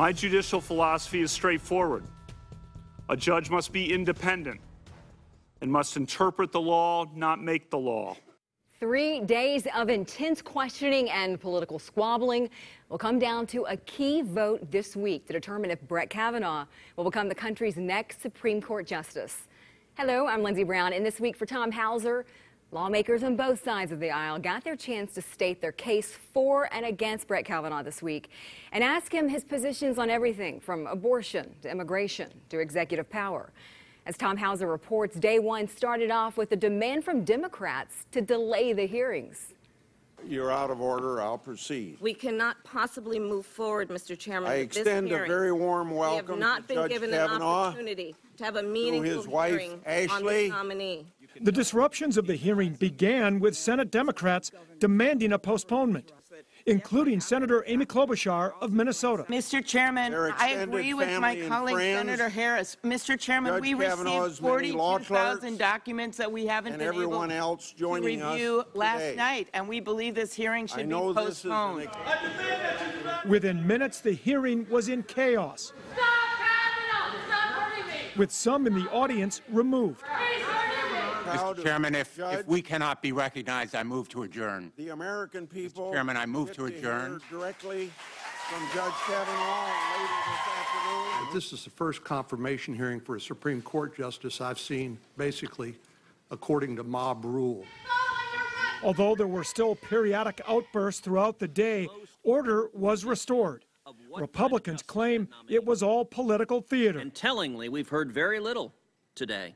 My judicial philosophy is straightforward. A judge must be independent and must interpret the law, not make the law. Three days of intense questioning and political squabbling will come down to a key vote this week to determine if Brett Kavanaugh will become the country's next Supreme Court justice. Hello, I'm Lindsey Brown, and this week for Tom Hauser, lawmakers on both sides of the aisle got their chance to state their case for and against Brett Kavanaugh this week and ask him his positions on everything from abortion to immigration to executive power. As Tom Hauser reports, day one started off with a demand from Democrats to delay the hearings. You're out of order. I'll proceed. We cannot possibly move forward, Mr. Chairman. I with this extend a hearing. very warm We welcome have not to been Judge given an Kavanaugh, opportunity to have a meaningful his wife, hearing on Ashley. this nominee. The disruptions of the hearing began with Senate Democrats demanding a postponement, including Senator Amy Klobuchar of Minnesota. Mr. Chairman, I agree with my colleague friends. Senator Harris. Mr. Chairman, Judge we received 42,000 documents that we haven't and been able everyone else to joining us review last today. night, and we believe this hearing I should be know this postponed. Within minutes, the hearing was in chaos, with some in the audience removed. Proud Mr. Chairman, if, Judge, if we cannot be recognized, I move to adjourn. the American people. Mr. Chairman, I move get to hear adjourn. Directly from Judge Kavanaugh later this afternoon. This is the first confirmation hearing for a Supreme Court justice I've seen, basically, according to mob rule. Although there were still periodic outbursts throughout the day, order was restored. Republicans claim it was all political theater. And tellingly, we've heard very little today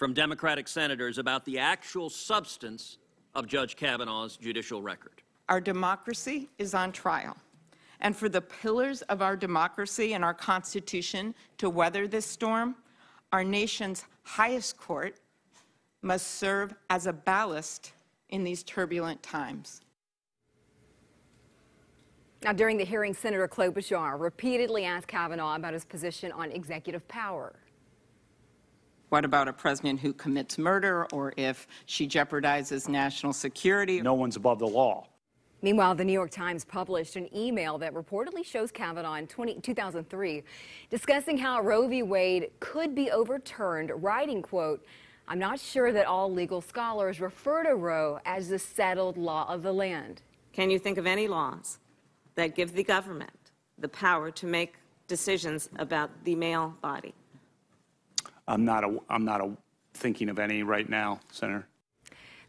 from Democratic senators about the actual substance of Judge Kavanaugh's judicial record. Our democracy is on trial. And for the pillars of our democracy and our Constitution to weather this storm, our nation's highest court must serve as a ballast in these turbulent times. Now, during the hearing, Senator Klobuchar repeatedly asked Kavanaugh about his position on executive power. What about a president who commits murder or if she jeopardizes national security? No one's above the law. Meanwhile, the New York Times published an email that reportedly shows Kavanaugh in 20, 2003 discussing how Roe v. Wade could be overturned, writing, quote, I'm not sure that all legal scholars refer to Roe as the settled law of the land. Can you think of any laws that give the government the power to make decisions about the male body? I'm not, a, I'm not a, thinking of any right now, Senator.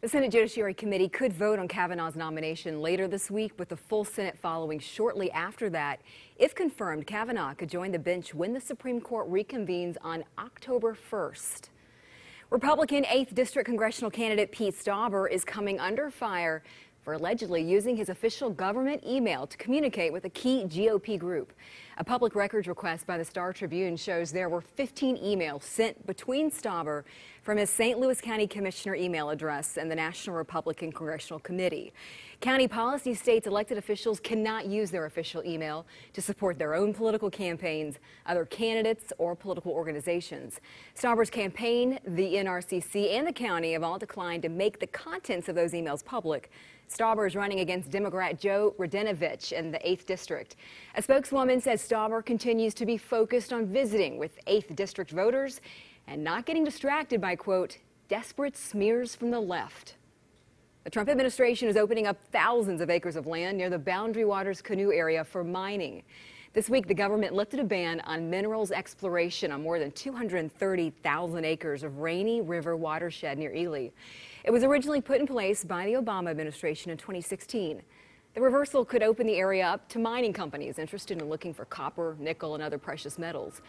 The Senate Judiciary Committee could vote on Kavanaugh's nomination later this week, with the full Senate following shortly after that. If confirmed, Kavanaugh could join the bench when the Supreme Court reconvenes on October 1st. Republican 8th District congressional candidate Pete Stauber is coming under fire for allegedly using his official government email to communicate with a key GOP group. A public records request by the Star Tribune shows there were 15 emails sent between Stauber from his St. Louis County Commissioner email address and the National Republican Congressional Committee. County policy states elected officials cannot use their official email to support their own political campaigns, other candidates, or political organizations. Stauber's campaign, the NRCC, and the county have all declined to make the contents of those emails public. Stauber is running against Democrat Joe Radinovich in the 8th District. A spokeswoman says Stauber continues to be focused on visiting with 8th District voters and not getting distracted by, quote, desperate smears from the left. The Trump administration is opening up thousands of acres of land near the Boundary Waters Canoe area for mining. This week, the government lifted a ban on minerals exploration on more than 230,000 acres of Rainy River watershed near Ely. It was originally put in place by the Obama administration in 2016. The reversal could open the area up to mining companies interested in looking for copper, nickel, and other precious metals.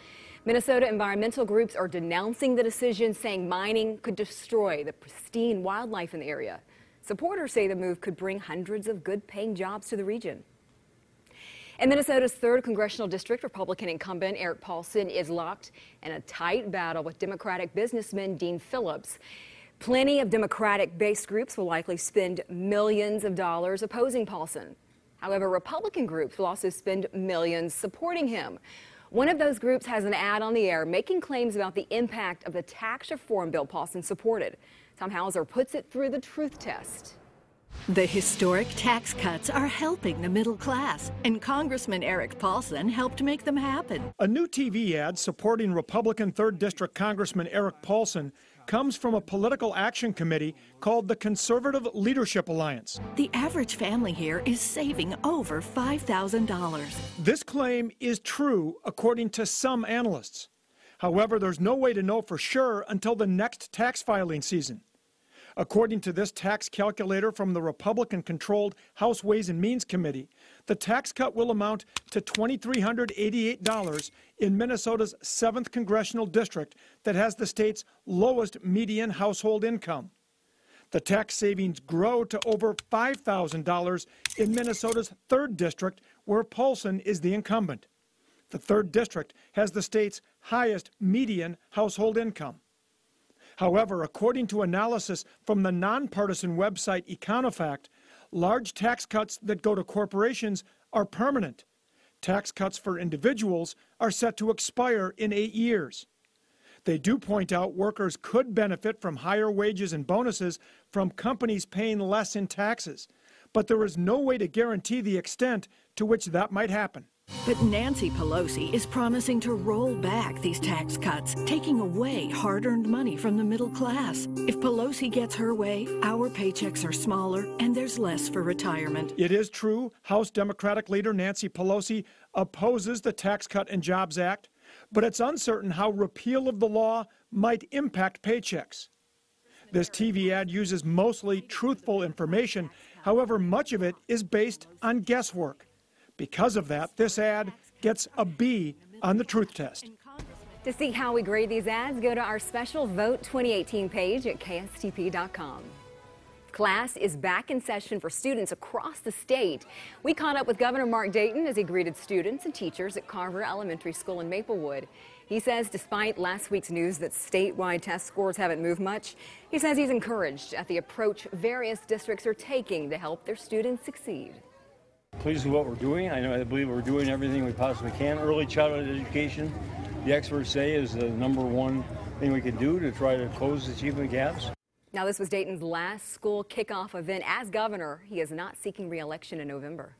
Minnesota environmental groups are denouncing the decision, saying mining could destroy the pristine wildlife in the area. Supporters say the move could bring hundreds of good paying jobs to the region. In Minnesota's 3rd Congressional District, Republican incumbent Erik Paulsen is locked in a tight battle with Democratic businessman Dean Phillips. Plenty of Democratic based groups will likely spend millions of dollars opposing Paulsen. However, Republican groups will also spend millions supporting him. One of those groups has an ad on the air making claims about the impact of the tax reform bill Paulsen supported. Tom Hauser puts it through the truth test. The historic tax cuts are helping the middle class, and Congressman Erik Paulsen helped make them happen. A new TV ad supporting Republican 3rd District Congressman Erik Paulsen comes from a political action committee called the Conservative Leadership Alliance. The average family here is saving over $5,000. This claim is true according to some analysts. However, there's no way to know for sure until the next tax filing season. According to this tax calculator from the Republican controlled House Ways and Means Committee, the tax cut will amount to $2,388 in Minnesota's 7th congressional district that has the state's lowest median household income. The tax savings grow to over $5,000 in Minnesota's 3rd district, where Paulsen is the incumbent. The 3rd district has the state's highest median household income. However, according to analysis from the nonpartisan website Econofact, large tax cuts that go to corporations are permanent. Tax cuts for individuals are set to expire in eight years. They do point out workers could benefit from higher wages and bonuses from companies paying less in taxes, but there is no way to guarantee the extent to which that might happen. But Nancy Pelosi is promising to roll back these tax cuts, taking away hard earned money from the middle class. If Pelosi gets her way, our paychecks are smaller and there's less for retirement. It is true House Democratic leader Nancy Pelosi opposes the Tax Cut and Jobs Act, but it's uncertain how repeal of the law might impact paychecks. This TV ad uses mostly truthful information, however, much of it is based on guesswork. Because of that, this ad gets a B on the truth test. To see how we grade these ads, go to our special Vote 2018 page at kstp.com. Class is back in session for students across the state. We caught up with Governor Mark Dayton as he greeted students and teachers at Carver Elementary School in Maplewood. He says despite last week's news that statewide test scores haven't moved much, he says he's encouraged at the approach various districts are taking to help their students succeed. Pleased with what we're doing. I know I believe we're doing everything we possibly can. Early childhood education, the experts say, is the number one thing we can do to try to close the achievement gaps. Now, this was Dayton's last school kickoff event as governor. He is not seeking re-election in November.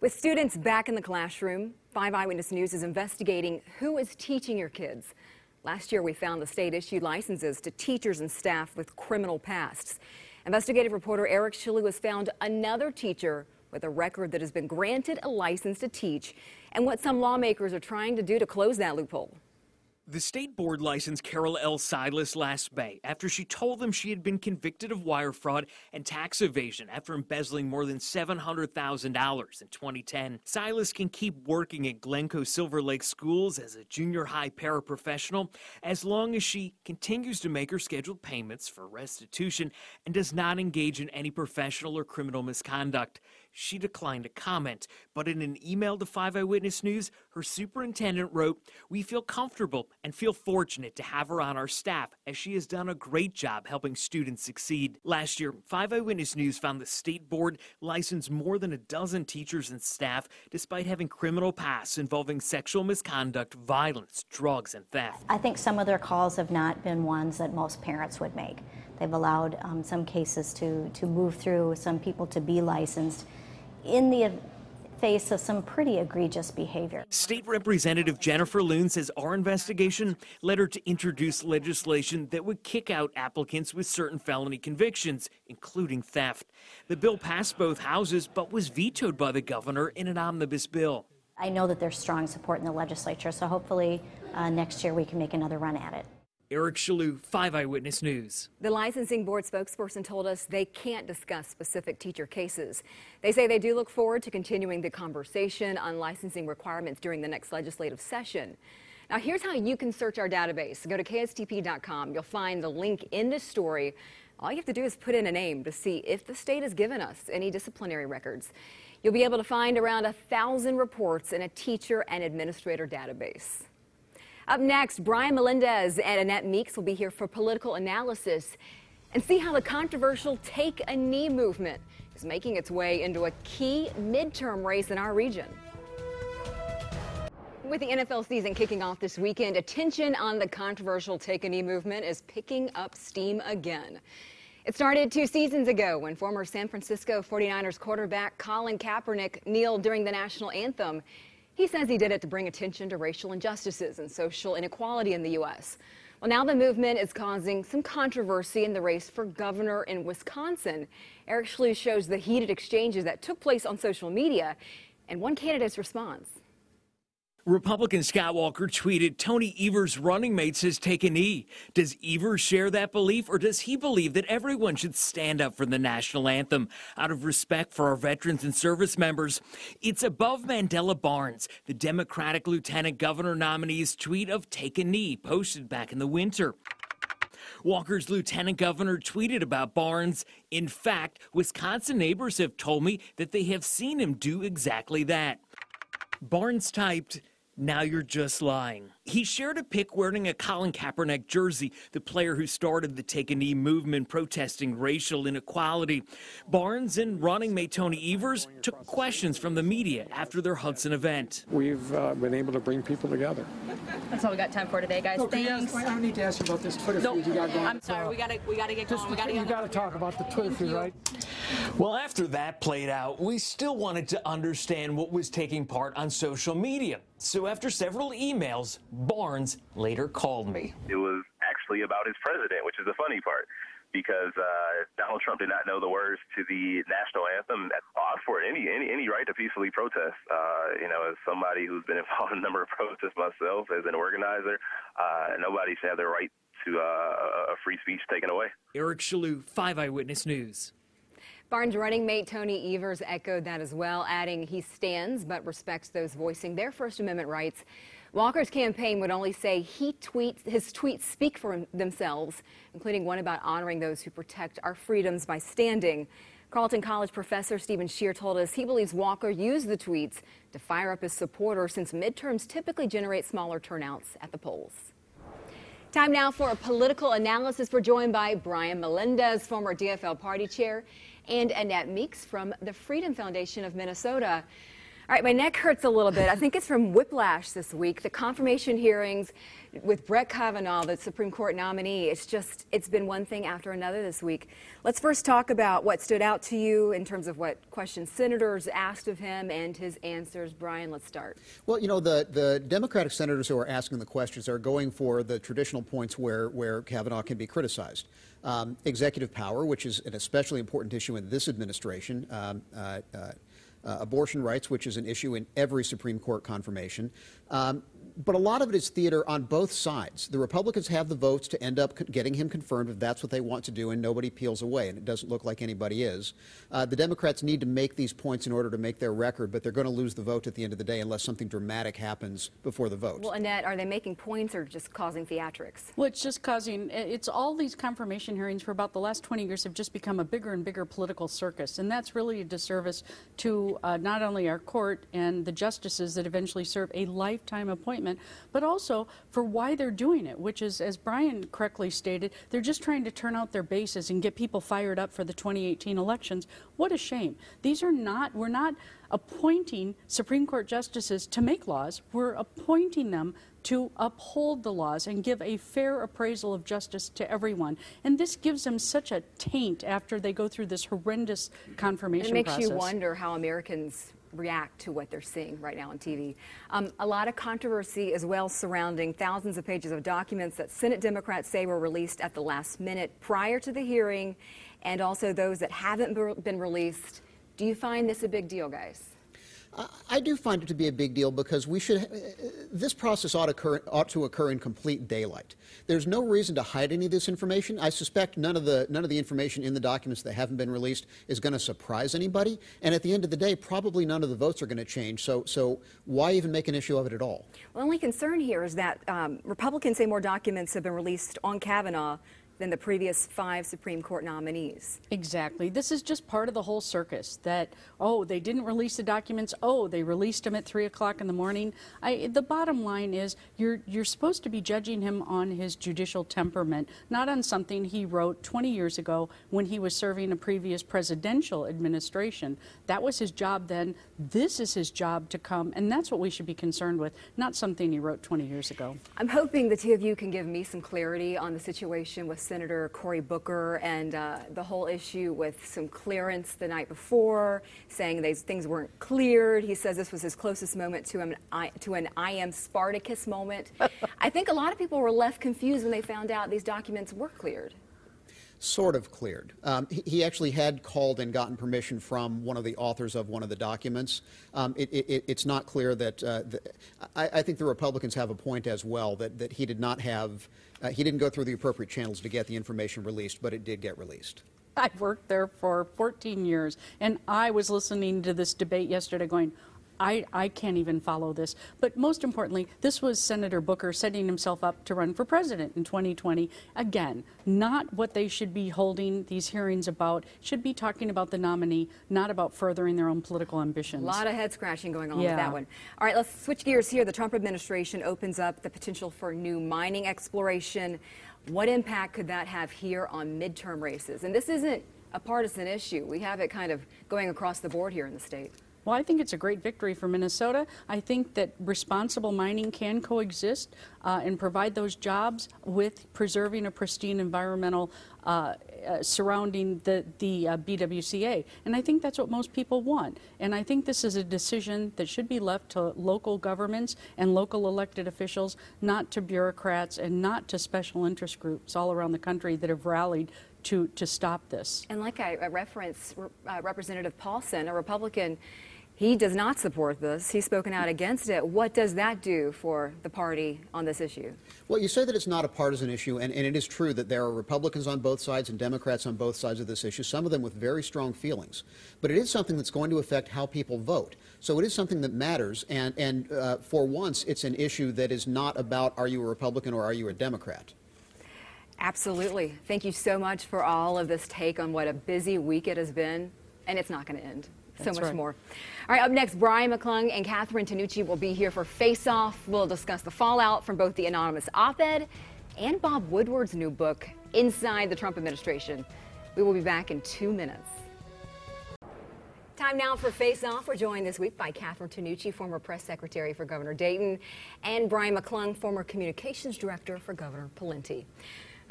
With students back in the classroom, 5 Eyewitness News is investigating who is teaching your kids. Last year, we found the state issued licenses to teachers and staff with criminal pasts. Investigative reporter Eric Shilley was found another teacher with a record that has been granted a license to teach and what some lawmakers are trying to do to close that loophole. The state board licensed Carol L. Silas last May after she told them she had been convicted of wire fraud and tax evasion after embezzling more than $700,000 in 2010. Silas can keep working at Glencoe Silver Lake schools as a junior high paraprofessional as long as she continues to make her scheduled payments for restitution and does not engage in any professional or criminal misconduct. She declined to comment, but in an email to 5 Eyewitness News, her superintendent wrote, We feel comfortable and feel fortunate to have her on our staff as she has done a great job helping students succeed. Last year, 5 Eyewitness News found the state board licensed more than a dozen teachers and staff despite having criminal pasts involving sexual misconduct, violence, drugs, and theft. I think some of their calls have not been ones that most parents would make. They've allowed um, some cases to, to move through, some people to be licensed in the face of some pretty egregious behavior. State Representative Jennifer Loon says our investigation led her to introduce legislation that would kick out applicants with certain felony convictions, including theft. The bill passed both houses but was vetoed by the governor in an omnibus bill. I know that there's strong support in the legislature, so hopefully uh, next year we can make another run at it. Eric Chaloux, 5 Eyewitness News. The licensing board spokesperson told us they can't discuss specific teacher cases. They say they do look forward to continuing the conversation on licensing requirements during the next legislative session. Now, here's how you can search our database. Go to kstp.com. You'll find the link in this story. All you have to do is put in a name to see if the state has given us any disciplinary records. You'll be able to find around a thousand reports in a teacher and administrator database. Up next, Brian Melendez and Annette Meeks will be here for political analysis and see how the controversial Take a Knee movement is making its way into a key midterm race in our region. With the NFL season kicking off this weekend, attention on the controversial Take a Knee movement is picking up steam again. It started two seasons ago when former San Francisco 49ers quarterback Colin Kaepernick kneeled during the national anthem. He says he did it to bring attention to racial injustices and social inequality in the U.S. Well, now the movement is causing some controversy in the race for governor in Wisconsin. Eric Schleus shows the heated exchanges that took place on social media and one candidate's response. Republican Scott Walker tweeted Tony Evers' running mates has taken a knee. Does Evers share that belief, or does he believe that everyone should stand up for the national anthem out of respect for our veterans and service members? It's above Mandela Barnes, the Democratic Lieutenant Governor nominee's tweet of take a knee posted back in the winter. Walker's lieutenant governor tweeted about Barnes. In fact, Wisconsin neighbors have told me that they have seen him do exactly that. Barnes typed, now you're just lying. He shared a pic wearing a Colin Kaepernick jersey, the player who started the Take a Knee movement protesting racial inequality. Barnes and running mate Tony Evers took questions from the media after their Hudson event. We've uh, been able to bring people together. That's all we got time for today, guys. No, Thanks. I don't need to ask you about this Twitter No, feed you got going. I'm sorry. We gotta we gotta get Just, going. We gotta you got to talk about the Twitter feed, right? Well, after that played out, we still wanted to understand what was taking part on social media. So after several emails, Barnes later called me. It was actually about his president, which is the funny part. Because uh, Donald Trump did not know the words to the national anthem. That's odd for any any any right to peacefully protest. Uh, you know, as somebody who's been involved in a number of protests myself, as an organizer, uh, nobody should have their right to uh, a free speech taken away. Eric Shalou, Five Eyewitness News. Barnes running mate Tony Evers echoed that as well, adding he stands but respects those voicing their First Amendment rights. Walker's campaign would only say he tweets, his tweets speak for themselves, including one about honoring those who protect our freedoms by standing. Carleton College professor Steven Schier told us he believes Walker used the tweets to fire up his supporters since midterms typically generate smaller turnouts at the polls. Time now for a political analysis. We're joined by Brian Melendez, former DFL party chair, and Annette Meeks from the Freedom Foundation of Minnesota. All right, my neck hurts a little bit. I think it's from whiplash this week. The confirmation hearings with Brett Kavanaugh, the Supreme Court nominee, it's just, it's been one thing after another this week. Let's first talk about what stood out to you in terms of what questions senators asked of him and his answers. Brian, let's start. Well, you know, the, the Democratic senators who are asking the questions are going for the traditional points where, where Kavanaugh can be criticized. Um, executive power, which is an especially important issue in this administration. Um, uh, uh, abortion rights, which is an issue in every Supreme Court confirmation. Um, but a lot of it is theater on both sides. The Republicans have the votes to end up getting him confirmed if that's what they want to do, and nobody peels away, and it doesn't look like anybody is. Uh, the Democrats need to make these points in order to make their record, but they're going to lose the vote at the end of the day unless something dramatic happens before the vote. Well, Annette, are they making points or just causing theatrics? Well, it's just causing, it's all these confirmation hearings for about the last 20 years have just become a bigger and bigger political circus, and that's really a disservice to uh, not only our court and the justices that eventually serve a lifetime appointment, but also for why they're doing it, which is, as Brian correctly stated, they're just trying to turn out their bases and get people fired up for the 2018 elections. What a shame. These are not, we're not appointing Supreme Court justices to make laws, we're appointing them to uphold the laws and give a fair appraisal of justice to everyone. And this gives them such a taint after they go through this horrendous confirmation It makes process. you wonder how Americans react to what they're seeing right now on TV. Um, a lot of controversy as well surrounding thousands of pages of documents that Senate Democrats say were released at the last minute prior to the hearing, and also those that haven't been released. Do you find this a big deal, guys? I do find it to be a big deal because we should. This process ought to, occur, ought to occur in complete daylight. There's no reason to hide any of this information. I suspect none of the none of the information in the documents that haven't been released is going to surprise anybody. And at the end of the day, probably none of the votes are going to change. So, so why even make an issue of it at all? Well, the only concern here is that um, Republicans say more documents have been released on Kavanaugh than the previous five Supreme Court nominees. Exactly. This is just part of the whole circus that, oh, they didn't release the documents. Oh, they released them at 3 o'clock in the morning. I, the bottom line is you're, you're supposed to be judging him on his judicial temperament, not on something he wrote 20 years ago when he was serving a previous presidential administration. That was his job then. This is his job to come, and that's what we should be concerned with, not something he wrote 20 years ago. I'm hoping the two of you can give me some clarity on the situation with Senator Cory Booker and uh, the whole issue with some clearance the night before, saying these things weren't cleared. He says this was his closest moment to, him, to an I am Spartacus moment. I think a lot of people were left confused when they found out these documents were cleared sort of cleared. Um, he, he, actually had called and gotten permission from one of the authors of one of the documents. Um, it, it, it's not clear that uh, the, I, I, think the Republicans have a point as well that, that he did not have, uh, he didn't go through the appropriate channels to get the information released, but it did get released. I've worked there for 14 years, and I was listening to this debate yesterday going, I, I can't even follow this. But most importantly, this was Senator Booker setting himself up to run for president in 2020. Again, not what they should be holding these hearings about. Should be talking about the nominee, not about furthering their own political ambitions. A lot of head scratching going on yeah. with that one. All right, let's switch gears here. The Trump administration opens up the potential for new mining exploration. What impact could that have here on midterm races? And this isn't a partisan issue. We have it kind of going across the board here in the state. Well, I think it's a great victory for Minnesota. I think that responsible mining can coexist uh, and provide those jobs with preserving a pristine environmental uh, uh, surrounding the, the uh, BWCA. And I think that's what most people want. And I think this is a decision that should be left to local governments and local elected officials, not to bureaucrats and not to special interest groups all around the country that have rallied to, to stop this. And like I referenced, uh, Representative Paulsen, a Republican, he does not support this. He's spoken out against it. What does that do for the party on this issue? Well, you say that it's not a partisan issue, and, and, it is true that there are Republicans on both sides and Democrats on both sides of this issue, some of them with very strong feelings. But it is something that's going to affect how people vote. So it is something that matters, and, and uh, for once, it's an issue that is not about are you a Republican or are you a Democrat. Absolutely. Thank you so much for all of this take on what a busy week it has been, and it's not going to end so much right. more. All right, up next, Brian McClung and Catherine Tinucci will be here for Face Off. We'll discuss the fallout from both the anonymous op ed and Bob Woodward's new book, Inside the Trump Administration. We will be back in two minutes. Time now for Face Off. We're joined this week by Catherine Tinucci, former press secretary for Governor Dayton, and Brian McClung, former communications director for Governor Pawlenty.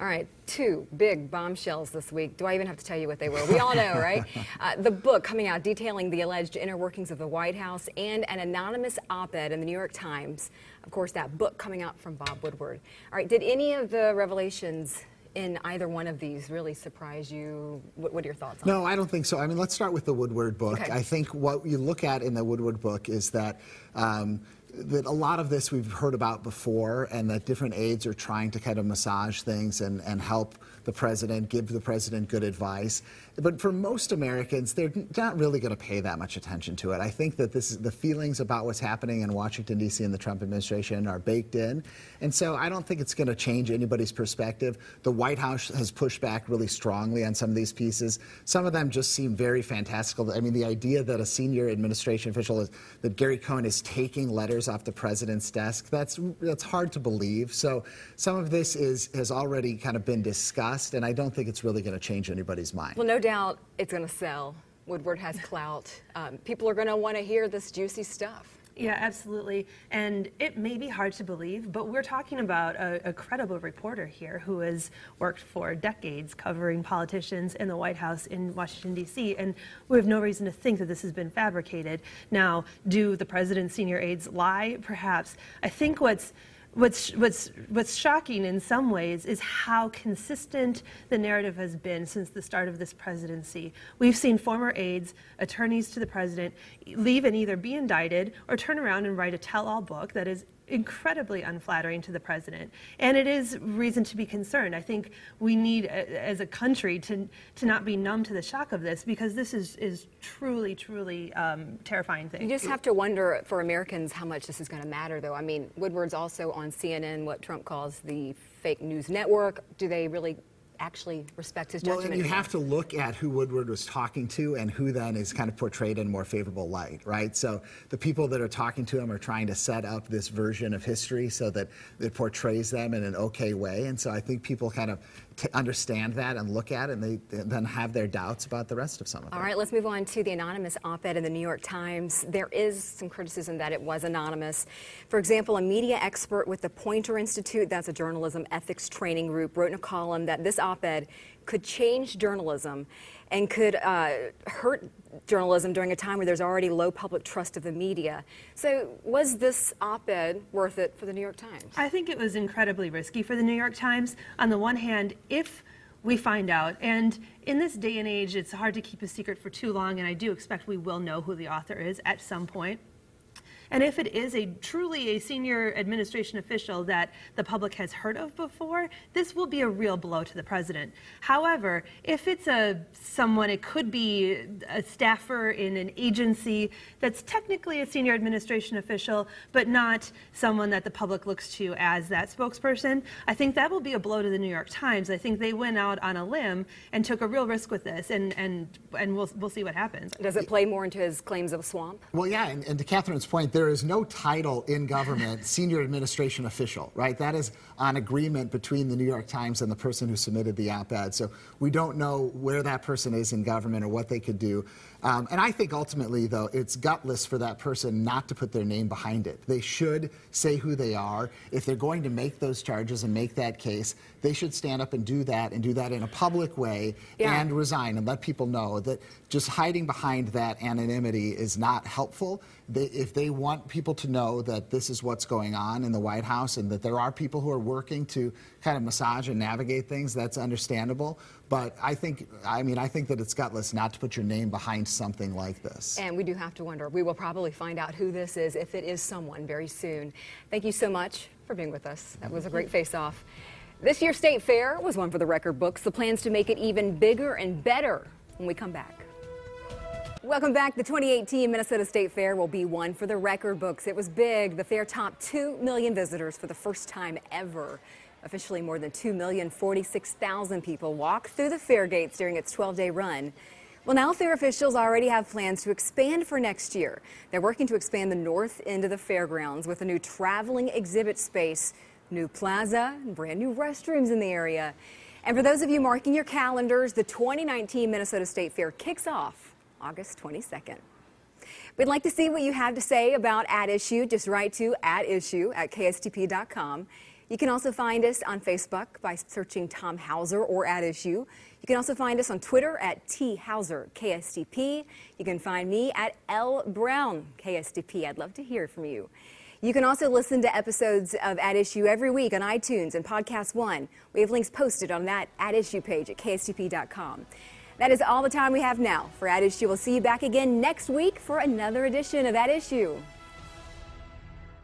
All right, two big bombshells this week. Do I even have to tell you what they were? We all know, right? Uh, the book coming out detailing the alleged inner workings of the White House and an anonymous op ed in the New York Times. Of course, that book coming out from Bob Woodward. All right, did any of the revelations in either one of these really surprise you? What, what, are your thoughts on No, I don't think so. I mean, let's start with the Woodward book. Okay. I think what you look at in the Woodward book is that. Um, that a lot of this we've heard about before, and that different aides are trying to kind of massage things and, and help the president, give the president good advice. But for most Americans, they're not really going to pay that much attention to it. I think that this is, the feelings about what's happening in Washington, D.C. and the Trump administration are baked in. And so I don't think it's going to change anybody's perspective. The White House has pushed back really strongly on some of these pieces. Some of them just seem very fantastical. I mean, the idea that a senior administration official, is, that Gary Cohn is taking letters off the president's desk, that's, that's hard to believe. So some of this is, has already kind of been discussed, and I don't think it's really going to change anybody's mind. Well, no doubt it's going to sell. Woodward has clout. Um, people are going to want to hear this juicy stuff. Yeah, absolutely. And it may be hard to believe, but we're talking about a, a, credible reporter here who has worked for decades covering politicians in the White House in Washington, D.C., and we have no reason to think that this has been fabricated. Now, do the president's senior aides lie? Perhaps. I think what's What's, what's, what's shocking in some ways is how consistent the narrative has been since the start of this presidency. We've seen former aides, attorneys to the president, leave and either be indicted or turn around and write a tell all book that is incredibly unflattering to the president. And it is reason to be concerned. I think we need, as a country, to, to not be numb to the shock of this because this is, is truly, truly um, terrifying thing. You just have to wonder for Americans how much this is going to matter, though. I mean, Woodward's also on CNN, what Trump calls the fake news network. Do they really actually respect his judgment. Well, and you have to look at who Woodward was talking to and who then is kind of portrayed in a more favorable light, right? So the people that are talking to him are trying to set up this version of history so that it portrays them in an okay way. And so I think people kind of understand that and look at it, and they, they, then have their doubts about the rest of some of it. All right, let's move on to the anonymous op-ed in the New York Times. There is some criticism that it was anonymous. For example, a media expert with the Poynter Institute, that's a journalism ethics training group, wrote in a column that this op op ed could change journalism and could uh, hurt journalism during a time where there's already low public trust of the media. So, was this op ed worth it for the New York Times? I think it was incredibly risky for the New York Times. On the one hand, if we find out, and in this day and age, it's hard to keep a secret for too long, and I do expect we will know who the author is at some point. And if it is a truly a senior administration official that the public has heard of before, this will be a real blow to the president. However, if it's a someone, it could be a staffer in an agency that's technically a senior administration official, but not someone that the public looks to as that spokesperson, I think that will be a blow to the New York Times. I think they went out on a limb and took a real risk with this, and and and we'll we'll see what happens. Does it play more into his claims of swamp? Well, yeah, and, and to Catherine's point, there is no title in government, senior administration official, right? That is on agreement between the New York Times and the person who submitted the op ed. So we don't know where that person is in government or what they could do. Um, and I think ultimately, though, it's gutless for that person not to put their name behind it. They should say who they are. If they're going to make those charges and make that case, they should stand up and do that and do that in a public way Yeah. and resign and let people know that just hiding behind that anonymity is not helpful. They, if they want people to know that this is what's going on in the White House and that there are people who are working to kind of massage and navigate things, that's understandable. But I think, I mean, I think that it's gutless not to put your name behind something like this. And we do have to wonder. We will probably find out who this is, if it is someone, very soon. Thank you so much for being with us. That was a great face off. This year's State Fair was one for the record books. The plans to make it even bigger and better when we come back. Welcome back. The 2018 Minnesota State Fair will be one for the record books. It was big. The fair topped 2 million visitors for the first time ever. Officially, more than 2,046,000 people walked through the fair gates during its 12 day run. Well, now fair officials already have plans to expand for next year. They're working to expand the north end of the fairgrounds with a new traveling exhibit space, new plaza, and brand new restrooms in the area. And for those of you marking your calendars, the 2019 Minnesota State Fair kicks off August 22nd. We'd like to see what you have to say about At Issue. Just write to at issue at kstp.com. You can also find us on Facebook by searching Tom Hauser or At Issue. You can also find us on Twitter at T Hauser KSTP. You can find me at L Brown KSTP. I'd love to hear from you. You can also listen to episodes of At Issue every week on iTunes and Podcast One. We have links posted on that At Issue page at kstp.com. That is all the time we have now for At Issue. We'll see you back again next week for another edition of At Issue.